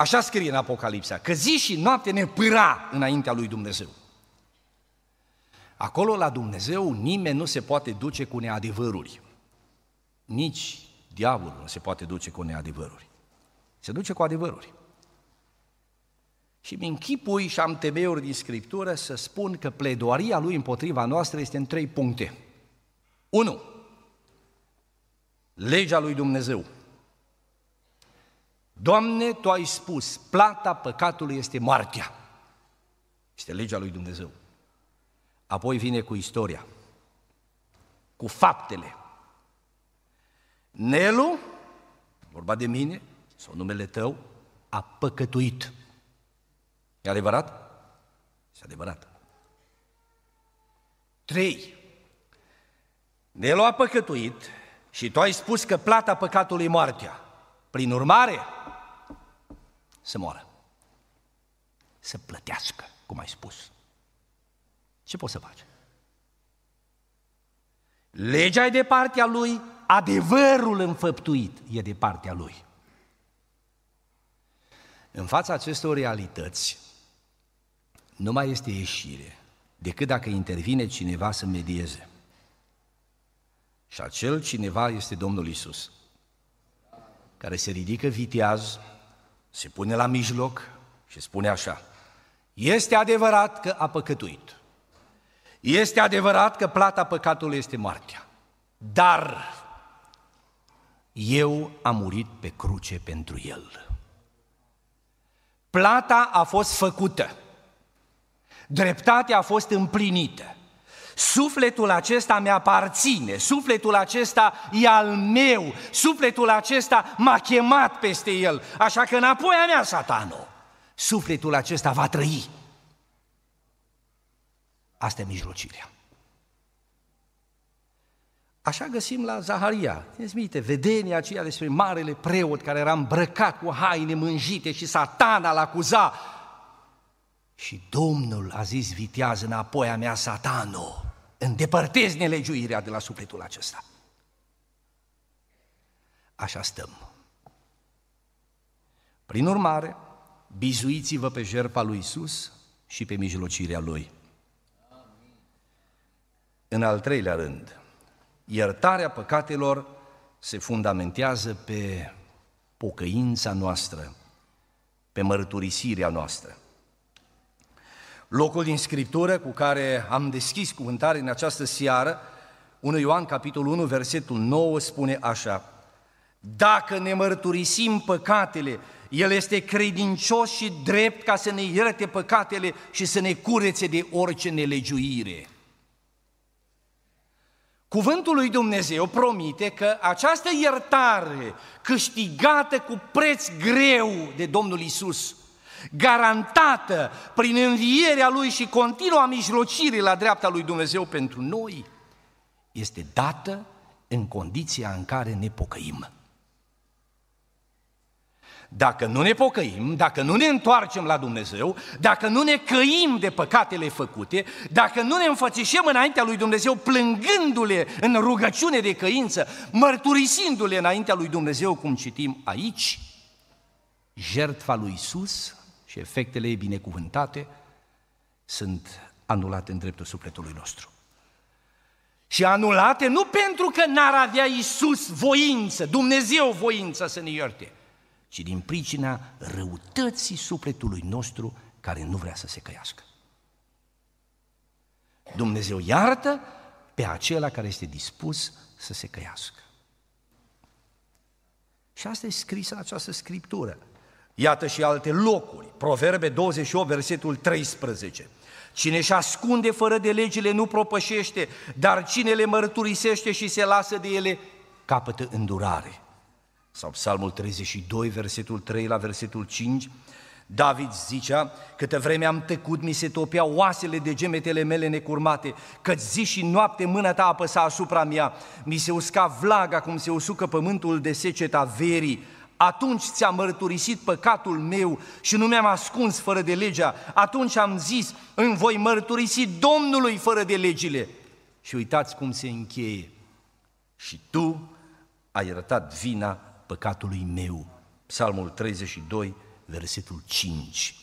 Așa scrie în Apocalipsa, că zi și noapte ne pâra înaintea lui Dumnezeu. Acolo la Dumnezeu nimeni nu se poate duce cu neadevăruri. Nici diavolul nu se poate duce cu neadevăruri. Se duce cu adevăruri. Și mi închipui și am temeiuri din Scriptură să spun că pledoaria lui împotriva noastră este în trei puncte. 1. Legea lui Dumnezeu. Doamne, Tu ai spus, plata păcatului este moartea. Este legea lui Dumnezeu. Apoi vine cu istoria, cu faptele. Nelu, vorba de mine, sau numele tău, a păcătuit. E adevărat? Este adevărat. Trei. Nelu a păcătuit și tu ai spus că plata păcatului e moartea. Prin urmare, să moară. Să plătească, cum ai spus. Ce poți să faci? Legea e de partea lui, adevărul înfăptuit e de partea lui. În fața acestor realități, nu mai este ieșire decât dacă intervine cineva să medieze. Și acel cineva este Domnul Isus, care se ridică viteaz, se pune la mijloc și spune așa, este adevărat că a păcătuit. Este adevărat că plata păcatului este moartea. Dar eu am murit pe cruce pentru el. Plata a fost făcută. Dreptatea a fost împlinită. Sufletul acesta mi-aparține, sufletul acesta e al meu, sufletul acesta m-a chemat peste el, așa că înapoi a mea, satanul, sufletul acesta va trăi. Asta e mijlocirea. Așa găsim la Zaharia, țineți minte, vedenia aceea despre marele preot care era îmbrăcat cu haine mânjite și satana l acuza. Și Domnul a zis, vitează înapoi a mea satanul, îndepărtezi nelegiuirea de la sufletul acesta. Așa stăm. Prin urmare, bizuiți-vă pe jertfa lui Isus și pe mijlocirea Lui. În al treilea rând, iertarea păcatelor se fundamentează pe pocăința noastră, pe mărturisirea noastră. Locul din Scriptură cu care am deschis cuvântare în această seară, 1 Ioan, capitolul 1, versetul 9, spune așa, Dacă ne mărturisim păcatele, El este credincios și drept ca să ne ierte păcatele și să ne curețe de orice nelegiuire. Cuvântul lui Dumnezeu promite că această iertare câștigată cu preț greu de Domnul Isus, garantată prin învierea Lui și continua mijlocire la dreapta lui Dumnezeu pentru noi, este dată în condiția în care ne pocăim. Dacă nu ne pocăim, dacă nu ne întoarcem la Dumnezeu, dacă nu ne căim de păcatele făcute, dacă nu ne înfățișăm înaintea lui Dumnezeu plângându-le în rugăciune de căință, mărturisindu-le înaintea lui Dumnezeu, cum citim aici, jertfa lui Isus și efectele ei binecuvântate sunt anulate în dreptul sufletului nostru. Și anulate nu pentru că n-ar avea Isus voință, Dumnezeu voință să ne ierte, ci din pricina răutății sufletului nostru care nu vrea să se căiască. Dumnezeu iartă pe acela care este dispus să se căiască. Și asta e scris în această scriptură. Iată și alte locuri. Proverbe 28, versetul 13. Cine își ascunde fără de legile nu propășește, dar cine le mărturisește și se lasă de ele, capătă îndurare. Sau Psalmul 32, versetul 3 la versetul 5, David zicea, câtă vreme am tăcut, mi se topeau oasele de gemetele mele necurmate, că zi și noapte mâna ta apăsa asupra mea, mi se usca vlaga cum se usucă pământul de seceta verii, atunci ți am mărturisit păcatul meu și nu mi-am ascuns fără de legea, atunci am zis, îmi voi mărturisi Domnului fără de legile. Și uitați cum se încheie. Și tu ai iertat vina păcatului meu. Psalmul 32, versetul 5.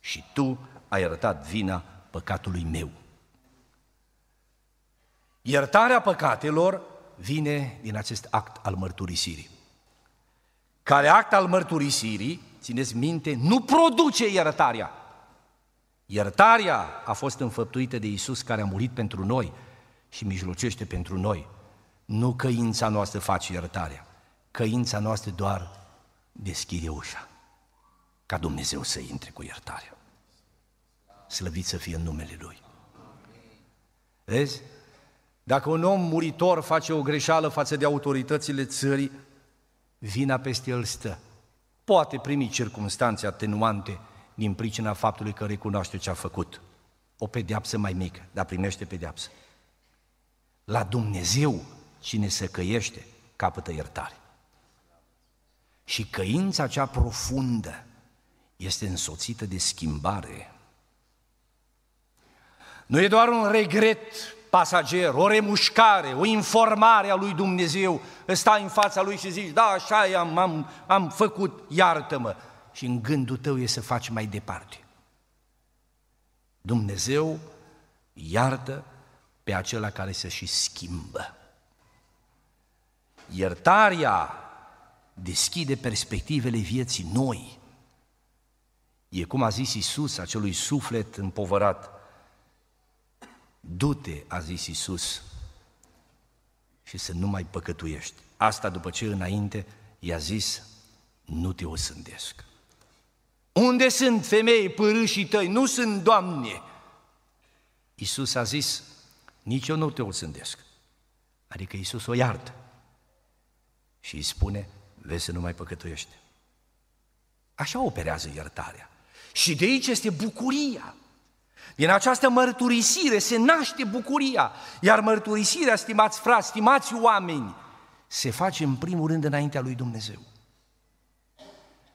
Și tu ai iertat vina păcatului meu. Iertarea păcatelor vine din acest act al mărturisirii. Care act al mărturisirii, țineți minte, nu produce iertarea. Iertarea a fost înfăptuită de Isus care a murit pentru noi și mijlocește pentru noi. Nu căința noastră face iertarea, căința noastră doar deschide ușa ca Dumnezeu să intre cu iertarea. Slăvit să fie în numele Lui. Vezi? Dacă un om muritor face o greșeală față de autoritățile țării, vina peste el stă. Poate primi circunstanțe atenuante din pricina faptului că recunoaște ce a făcut. O pedeapsă mai mică, dar primește pedeapsă. La Dumnezeu, cine se căiește, capătă iertare. Și căința cea profundă este însoțită de schimbare. Nu e doar un regret pasager, o remușcare, o informare a lui Dumnezeu. Stai în fața lui și zici, da, așa e, am, am, am făcut, iartă-mă. Și în gândul tău e să faci mai departe. Dumnezeu iartă pe acela care se și schimbă. Iertarea deschide perspectivele vieții noi. E cum a zis Isus acelui suflet împovărat. Du-te, a zis Isus, și să nu mai păcătuiești. Asta după ce înainte i-a zis, nu te osândesc. Unde sunt femei părâșii tăi? Nu sunt, Doamne! Isus a zis, nici eu nu te osândesc. Adică Isus o iartă. Și îi spune, vezi să nu mai păcătuiești. Așa operează iertarea. Și de aici este bucuria. Din această mărturisire se naște bucuria. Iar mărturisirea, stimați frați, stimați oameni, se face în primul rând înaintea lui Dumnezeu.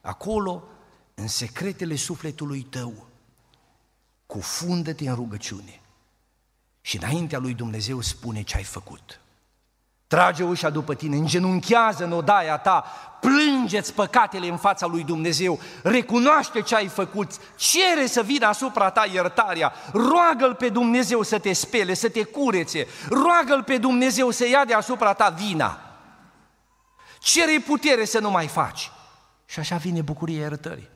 Acolo, în secretele sufletului tău, cufundă-te în rugăciune și înaintea lui Dumnezeu spune ce ai făcut. Trage ușa după tine, îngenunchează în odaia ta, plângeți păcatele în fața lui Dumnezeu, recunoaște ce ai făcut, cere să vină asupra ta iertarea, roagă-L pe Dumnezeu să te spele, să te curețe, roagă-L pe Dumnezeu să ia de asupra ta vina. Cere putere să nu mai faci. Și așa vine bucuria iertării.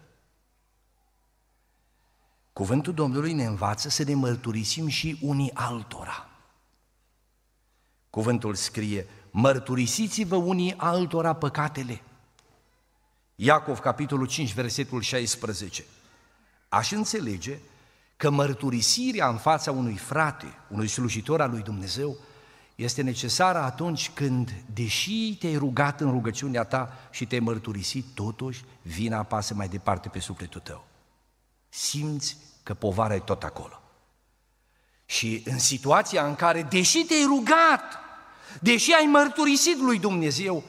Cuvântul Domnului ne învață să ne mărturisim și unii altora. Cuvântul scrie, mărturisiți-vă unii altora păcatele. Iacov, capitolul 5, versetul 16. Aș înțelege că mărturisirea în fața unui frate, unui slujitor al lui Dumnezeu, este necesară atunci când, deși te-ai rugat în rugăciunea ta și te-ai mărturisit, totuși vina apasă mai departe pe sufletul tău. Simți că povara e tot acolo. Și în situația în care, deși te-ai rugat, deși ai mărturisit lui Dumnezeu,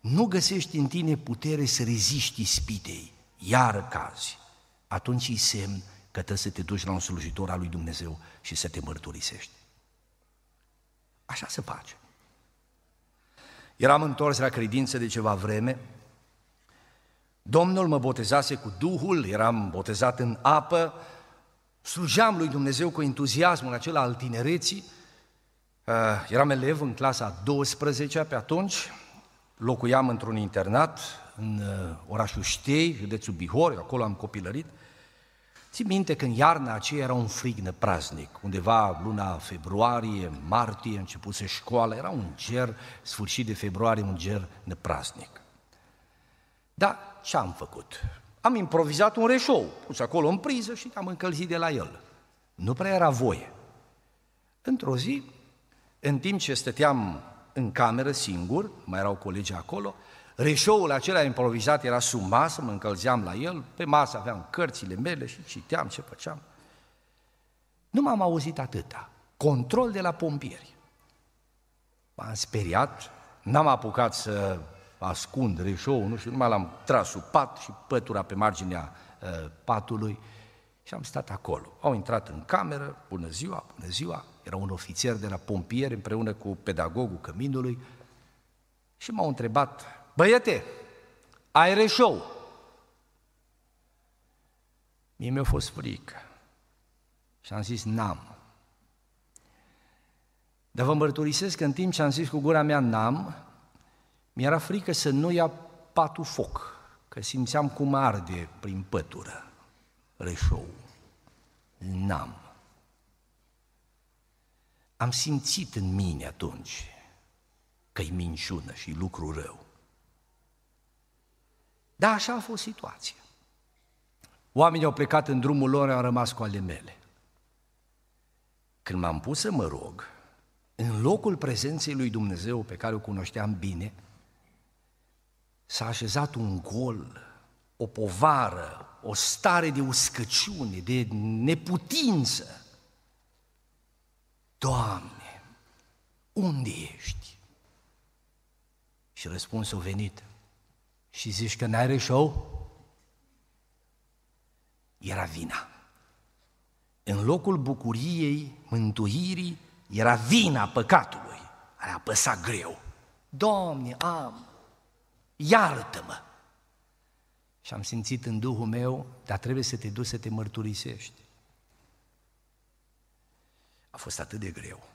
nu găsești în tine putere să reziști ispitei, iar cazi, atunci îi semn că trebuie să te duci la un slujitor al lui Dumnezeu și să te mărturisești. Așa se face. Eram întors la credință de ceva vreme, Domnul mă botezase cu Duhul, eram botezat în apă, slujeam lui Dumnezeu cu entuziasmul acela al tinereții, uh, eram elev în clasa 12 pe atunci, locuiam într-un internat în uh, orașul Ștei, județul Bihor, acolo am copilărit. Țin minte că în iarna aceea era un frig năpraznic, undeva luna februarie, martie, începuse școala, era un ger, sfârșit de februarie, un ger năpraznic. Da, ce am făcut? Am improvizat un reșou, pus acolo în priză și am încălzit de la el. Nu prea era voie. Într-o zi, în timp ce stăteam în cameră singur, mai erau colegi acolo, reșoul acela improvizat era sub masă, mă încălzeam la el, pe masă aveam cărțile mele și citeam ce făceam. Nu m-am auzit atâta. Control de la pompieri. M-am speriat, n-am apucat să ascund reșoul, nu știu, numai l-am tras sub pat și pătura pe marginea uh, patului și am stat acolo. Au intrat în cameră, bună ziua, bună ziua, era un ofițer de la pompieri împreună cu pedagogul căminului și m-au întrebat, băiete, ai reșou? Mie mi-a fost frică și am zis, n-am. Dar vă mărturisesc că în timp ce am zis cu gura mea n-am, mi-era frică să nu ia patul foc, că simțeam cum arde prin pătură reșou. N-am. Am simțit în mine atunci că-i minciună și lucru rău. Da, așa a fost situația. Oamenii au plecat în drumul lor, au rămas cu ale mele. Când m-am pus să mă rog, în locul prezenței lui Dumnezeu pe care o cunoșteam bine, s-a așezat un gol, o povară, o stare de uscăciune, de neputință. Doamne, unde ești? Și răspunsul a venit. Și zici că n-ai reșou? Era vina. În locul bucuriei, mântuirii, era vina păcatului. A apăsat greu. Doamne, am, iartă-mă! Și am simțit în Duhul meu, dar trebuie să te duci să te mărturisești. A fost atât de greu.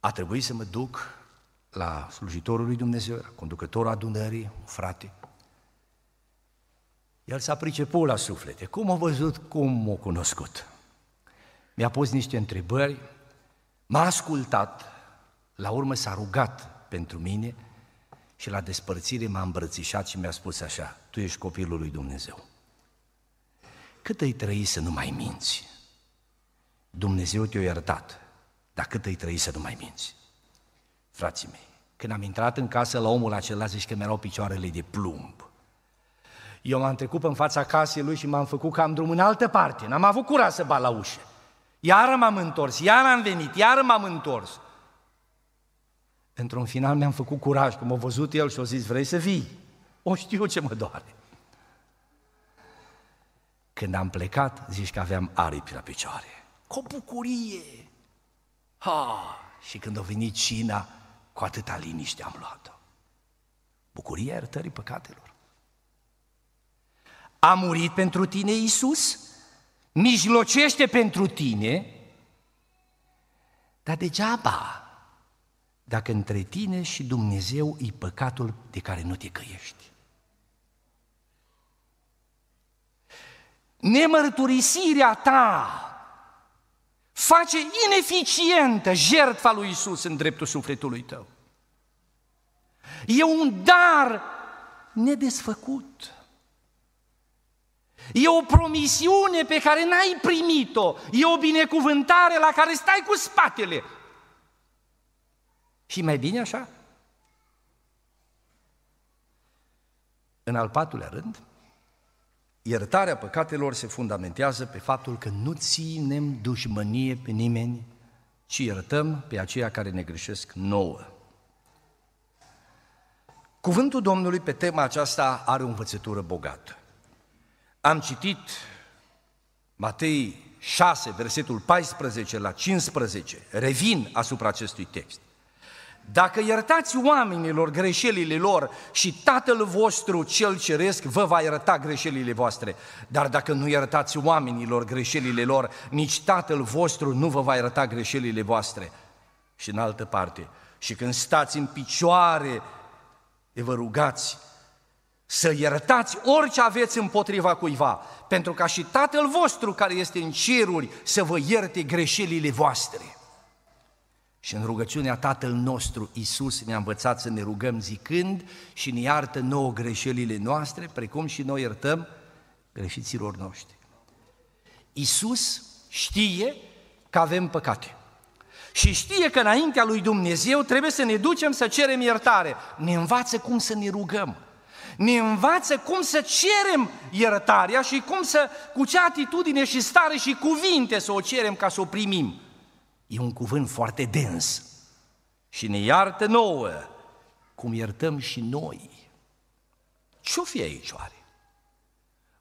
A trebuit să mă duc la slujitorul lui Dumnezeu, la conducătorul adunării, un frate. El s-a priceput la suflete. Cum a văzut, cum m-a cunoscut. Mi-a pus niște întrebări, m-a ascultat, la urmă s-a rugat pentru mine și la despărțire m-a îmbrățișat și mi-a spus așa, tu ești copilul lui Dumnezeu. Cât îi trăi să nu mai minți? Dumnezeu te-a iertat, dar cât îi trăi să nu mai minți? Frații mei, când am intrat în casă la omul acela, zici că mi-erau picioarele de plumb. Eu m-am trecut în fața casei lui și m-am făcut cam drum în altă parte. N-am avut curaj să bat la ușă. Iară m-am întors, iară am venit, iară m-am întors. Într-un final mi-am făcut curaj, cum a văzut el și a zis, vrei să vii? O știu ce mă doare. Când am plecat, zici că aveam aripi la picioare. Cu bucurie! Ha! Și când a venit cina, cu atâta liniște am luat-o. Bucuria iertării păcatelor. A murit pentru tine Iisus? Mijlocește pentru tine? Dar degeaba dacă între tine și Dumnezeu e păcatul de care nu te căiești. Nemărturisirea ta face ineficientă jertfa lui Isus în dreptul sufletului tău. E un dar nedesfăcut. E o promisiune pe care n-ai primit-o. E o binecuvântare la care stai cu spatele. Și mai bine așa? În al patrulea rând, iertarea păcatelor se fundamentează pe faptul că nu ținem dușmănie pe nimeni, ci iertăm pe aceia care ne greșesc nouă. Cuvântul Domnului pe tema aceasta are o învățătură bogată. Am citit Matei 6, versetul 14 la 15, revin asupra acestui text. Dacă iertați oamenilor greșelile lor și Tatăl vostru cel ceresc vă va ierta greșelile voastre, dar dacă nu iertați oamenilor greșelile lor, nici Tatăl vostru nu vă va ierta greșelile voastre. Și în altă parte, și când stați în picioare, de vă rugați să iertați orice aveți împotriva cuiva, pentru ca și Tatăl vostru care este în ceruri să vă ierte greșelile voastre. Și în rugăciunea Tatăl nostru, Iisus ne-a învățat să ne rugăm zicând și ne iartă nouă greșelile noastre, precum și noi iertăm greșiților noștri. Iisus știe că avem păcate. Și știe că înaintea lui Dumnezeu trebuie să ne ducem să cerem iertare. Ne învață cum să ne rugăm. Ne învață cum să cerem iertarea și cum să, cu ce atitudine și stare și cuvinte să o cerem ca să o primim. E un cuvânt foarte dens. Și ne iartă nouă, cum iertăm și noi. Ce-o fi aici oare?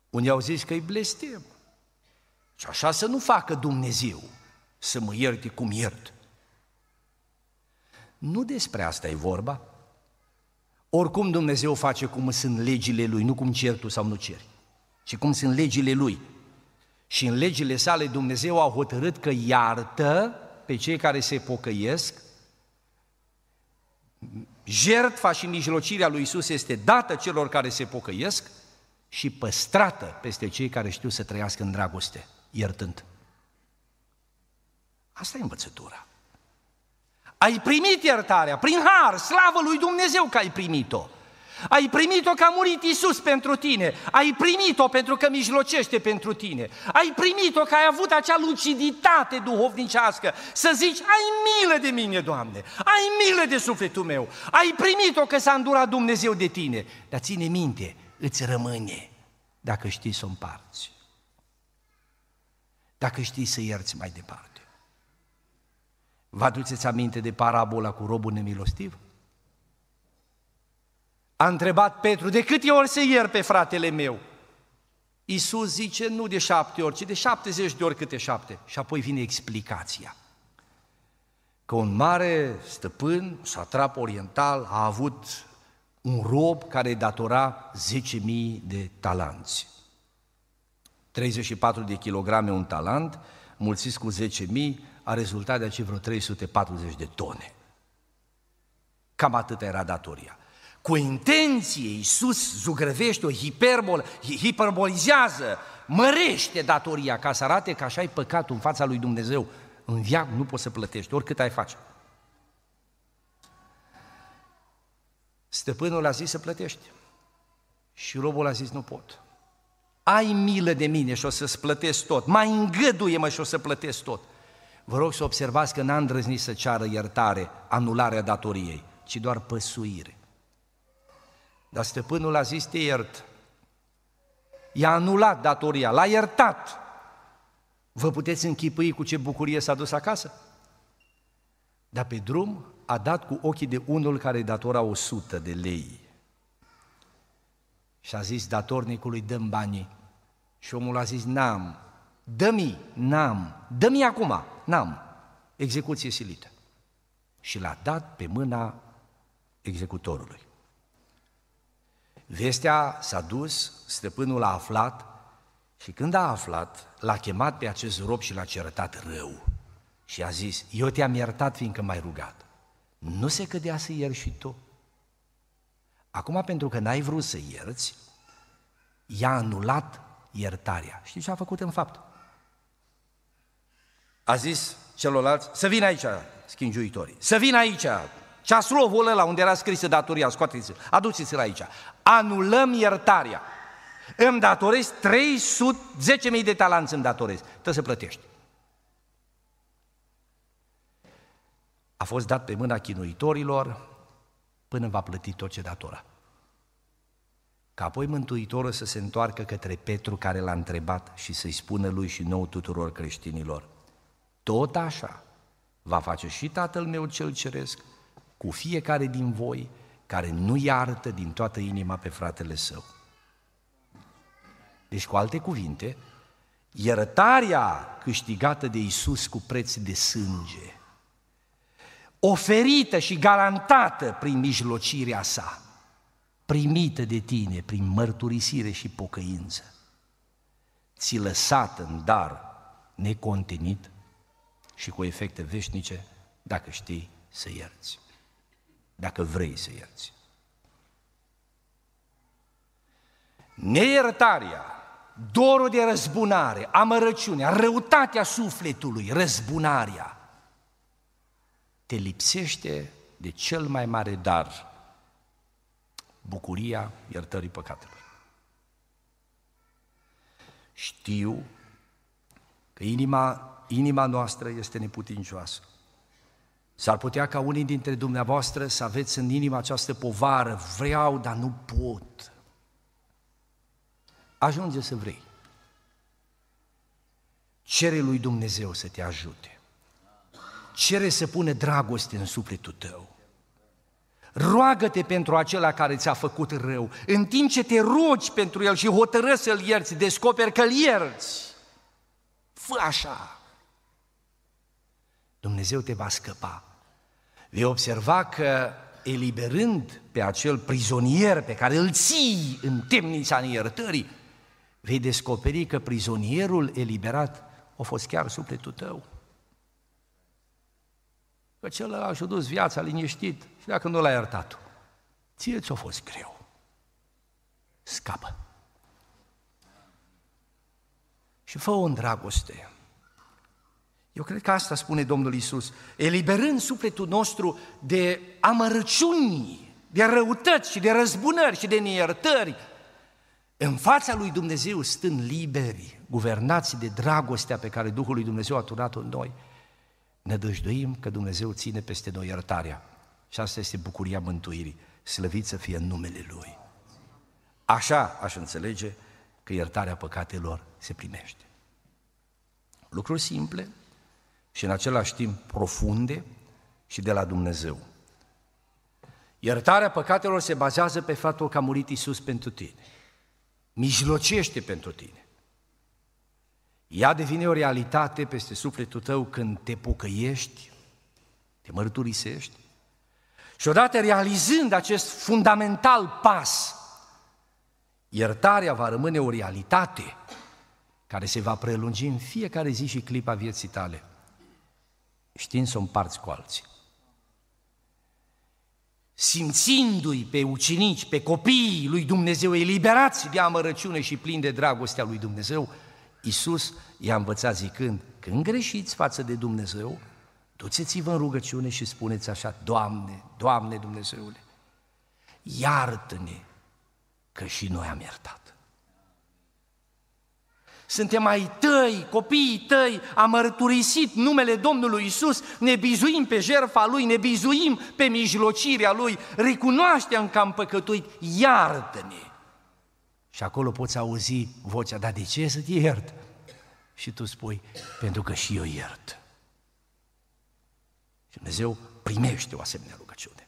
Unii au zis că e blestem. Și așa să nu facă Dumnezeu, să mă ierte cum iert. Nu despre asta e vorba. Oricum Dumnezeu face cum sunt legile Lui, nu cum cer tu sau nu ceri, ci cum sunt legile Lui. Și în legile sale Dumnezeu a hotărât că iartă pe cei care se pocăiesc, jertfa și mijlocirea lui Isus este dată celor care se pocăiesc și păstrată peste cei care știu să trăiască în dragoste, iertând. Asta e învățătura. Ai primit iertarea prin har, slavă lui Dumnezeu că ai primit-o. Ai primit-o că a murit Isus pentru tine. Ai primit-o pentru că mijlocește pentru tine. Ai primit-o că ai avut acea luciditate duhovnicească să zici, ai milă de mine, Doamne, ai milă de sufletul meu. Ai primit-o că s-a îndurat Dumnezeu de tine. Dar ține minte, îți rămâne dacă știi să o împarți. Dacă știi să ierți mai departe. Vă aduceți aminte de parabola cu robul nemilostiv? A întrebat Petru, de câte ori să ier pe fratele meu? Iisus zice, nu de șapte ori, ci de șaptezeci de ori câte șapte. Și apoi vine explicația. Că un mare stăpân, satrap oriental, a avut un rob care datora 10.000 de talanți. 34 de kilograme un talent, mulțiți cu 10.000, a rezultat de aceea vreo 340 de tone. Cam atât era datoria. Cu intenție, Iisus zugrăvește o hiperbol, hiperbolizează, mărește datoria ca să arate că așa ai păcatul în fața lui Dumnezeu. În viață nu poți să plătești, oricât ai face. Stăpânul a zis să plătești. Și robul a zis, nu pot. Ai milă de mine și o să-ți plătesc tot. Mai îngăduie-mă și o să plătesc tot. Vă rog să observați că n-a îndrăznit să ceară iertare, anularea datoriei, ci doar păsuire. Dar stăpânul a zis, te iert. I-a anulat datoria, l-a iertat. Vă puteți închipui cu ce bucurie s-a dus acasă? Dar pe drum a dat cu ochii de unul care datora 100 de lei. Și a zis datornicului, dăm banii. Și omul a zis, n-am, dă-mi, n-am, dă-mi acum, n-am. Execuție silită. Și l-a dat pe mâna executorului. Vestea s-a dus, stăpânul a aflat și când a aflat, l-a chemat pe acest rob și l-a cerătat rău. Și a zis, eu te-am iertat fiindcă m-ai rugat. Nu se cădea să ierși și tu. Acum, pentru că n-ai vrut să ierți, i-a anulat iertarea. Știi ce a făcut în fapt? A zis celorlalți, să vină aici, schingiuitorii, să vină aici, ceaslovul ăla unde era scrisă datoria, scoateți-l, aduceți-l aici. Anulăm iertarea. Îmi datorezi 310.000 de talanți îmi datorezi. Trebuie să plătești. A fost dat pe mâna chinuitorilor până va plăti tot ce datora. Ca apoi Mântuitorul să se întoarcă către Petru care l-a întrebat și să-i spună lui și nou tuturor creștinilor, tot așa va face și Tatăl meu cel ceresc cu fiecare din voi care nu iartă din toată inima pe fratele său. Deci, cu alte cuvinte, iertarea câștigată de Isus cu preț de sânge, oferită și garantată prin mijlocirea sa, primită de tine prin mărturisire și pocăință, ți lăsat în dar necontenit și cu efecte veșnice dacă știi să ierți, dacă vrei să ierți. Neiertarea, dorul de răzbunare, amărăciunea, răutatea sufletului, răzbunarea, te lipsește de cel mai mare dar, bucuria iertării păcatelor. Știu că inima, inima noastră este neputincioasă. S-ar putea ca unii dintre dumneavoastră să aveți în inima această povară, vreau, dar nu pot. Ajunge să vrei. Cere lui Dumnezeu să te ajute. Cere să pune dragoste în sufletul tău. Roagă-te pentru acela care ți-a făcut rău. În timp ce te rogi pentru el și hotără să-l ierți, descoperi că-l ierți. Fă așa. Dumnezeu te va scăpa. Vei observa că eliberând pe acel prizonier pe care îl ții în temnița neiertării, vei descoperi că prizonierul eliberat a fost chiar sufletul tău. Că celălalt și-a dus viața liniștit și dacă nu l-a iertat ție ți-a fost greu. Scapă. Și fă o dragoste. Eu cred că asta spune Domnul Isus, eliberând sufletul nostru de amărăciuni, de răutăți și de răzbunări și de neiertări, în fața lui Dumnezeu stând liberi, guvernați de dragostea pe care Duhul lui Dumnezeu a turnat-o în noi, ne dăjduim că Dumnezeu ține peste noi iertarea. Și asta este bucuria mântuirii. Slăvit să fie în numele Lui. Așa aș înțelege că iertarea păcatelor se primește. Lucruri simple și în același timp profunde și de la Dumnezeu. Iertarea păcatelor se bazează pe faptul că a murit Isus pentru tine. Mijlocește pentru tine. Ea devine o realitate peste sufletul tău când te pocăiești, te mărturisești și odată realizând acest fundamental pas, iertarea va rămâne o realitate care se va prelungi în fiecare zi și clipa vieții tale, știind să o împarți cu alții. Simțindu-i pe ucenici, pe copiii lui Dumnezeu eliberați de amărăciune și plini de dragostea lui Dumnezeu, Iisus i-a învățat zicând, când greșiți față de Dumnezeu, duceți-vă în rugăciune și spuneți așa, Doamne, Doamne Dumnezeule, iartă-ne că și noi am iertat. Suntem ai tăi, copiii tăi, am mărturisit numele Domnului Isus, ne bizuim pe jertfa Lui, ne bizuim pe mijlocirea Lui, recunoaștem că am păcătuit, iartă-ne. Și acolo poți auzi vocea, dar de ce să te iert? Și tu spui, pentru că și eu iert. Și Dumnezeu primește o asemenea rugăciune.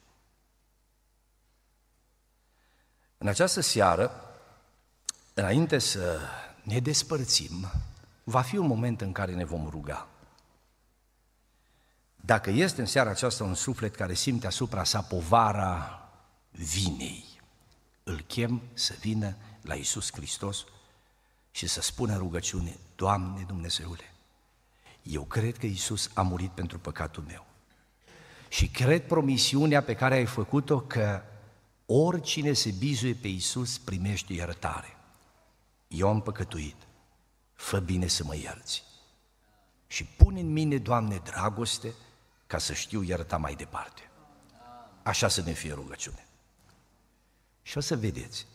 În această seară, înainte să ne despărțim, va fi un moment în care ne vom ruga. Dacă este în seara aceasta un suflet care simte asupra sa povara vinei, îl chem să vină la Isus Hristos și să spună rugăciune, Doamne Dumnezeule, eu cred că Isus a murit pentru păcatul meu. Și cred promisiunea pe care ai făcut-o că oricine se bizuie pe Isus primește iertare. Eu am păcătuit, fă bine să mă ierți. Și pune în mine, Doamne, dragoste ca să știu ierta mai departe. Așa să ne fie rugăciune. Și o să vedeți,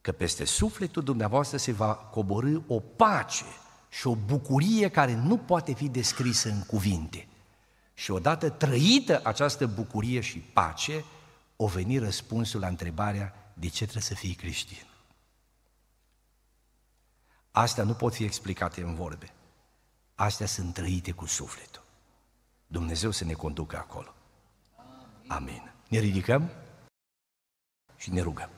că peste sufletul dumneavoastră se va coborâ o pace și o bucurie care nu poate fi descrisă în cuvinte. Și odată trăită această bucurie și pace, o veni răspunsul la întrebarea de ce trebuie să fii creștin. Astea nu pot fi explicate în vorbe. Astea sunt trăite cu sufletul. Dumnezeu să ne conducă acolo. Amin. Ne ridicăm și ne rugăm.